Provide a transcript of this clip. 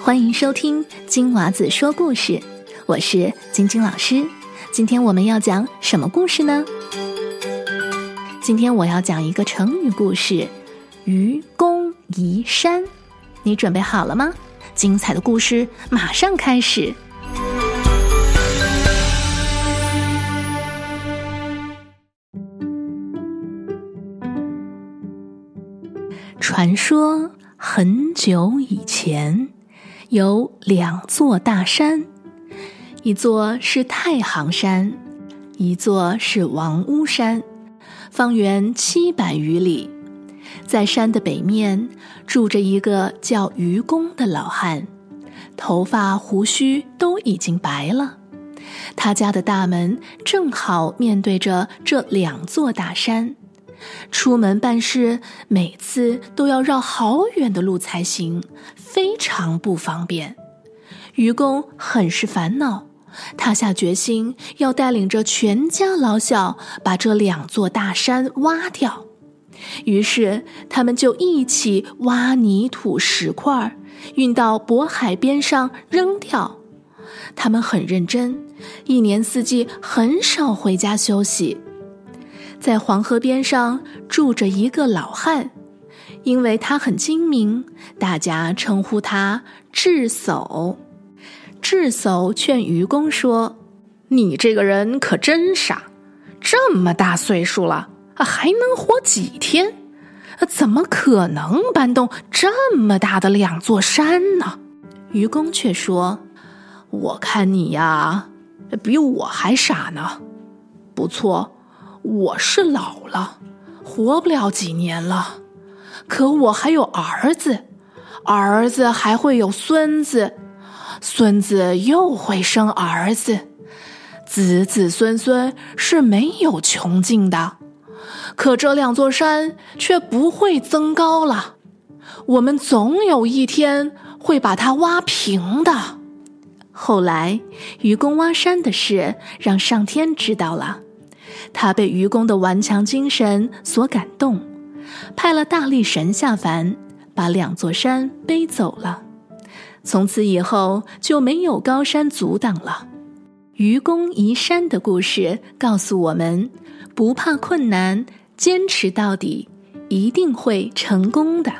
欢迎收听金娃子说故事，我是晶晶老师。今天我们要讲什么故事呢？今天我要讲一个成语故事——愚公移山。你准备好了吗？精彩的故事马上开始。传说很久以前，有两座大山，一座是太行山，一座是王屋山，方圆七百余里。在山的北面，住着一个叫愚公的老汉，头发胡须都已经白了。他家的大门正好面对着这两座大山。出门办事，每次都要绕好远的路才行，非常不方便。愚公很是烦恼，他下决心要带领着全家老小把这两座大山挖掉。于是，他们就一起挖泥土石块，运到渤海边上扔掉。他们很认真，一年四季很少回家休息。在黄河边上住着一个老汉，因为他很精明，大家称呼他智叟。智叟劝愚公说：“你这个人可真傻，这么大岁数了，还能活几天？怎么可能搬动这么大的两座山呢？”愚公却说：“我看你呀，比我还傻呢。不错。”我是老了，活不了几年了，可我还有儿子，儿子还会有孙子，孙子又会生儿子，子子孙孙是没有穷尽的。可这两座山却不会增高了，我们总有一天会把它挖平的。后来，愚公挖山的事让上天知道了。他被愚公的顽强精神所感动，派了大力神下凡，把两座山背走了。从此以后就没有高山阻挡了。愚公移山的故事告诉我们：不怕困难，坚持到底，一定会成功的。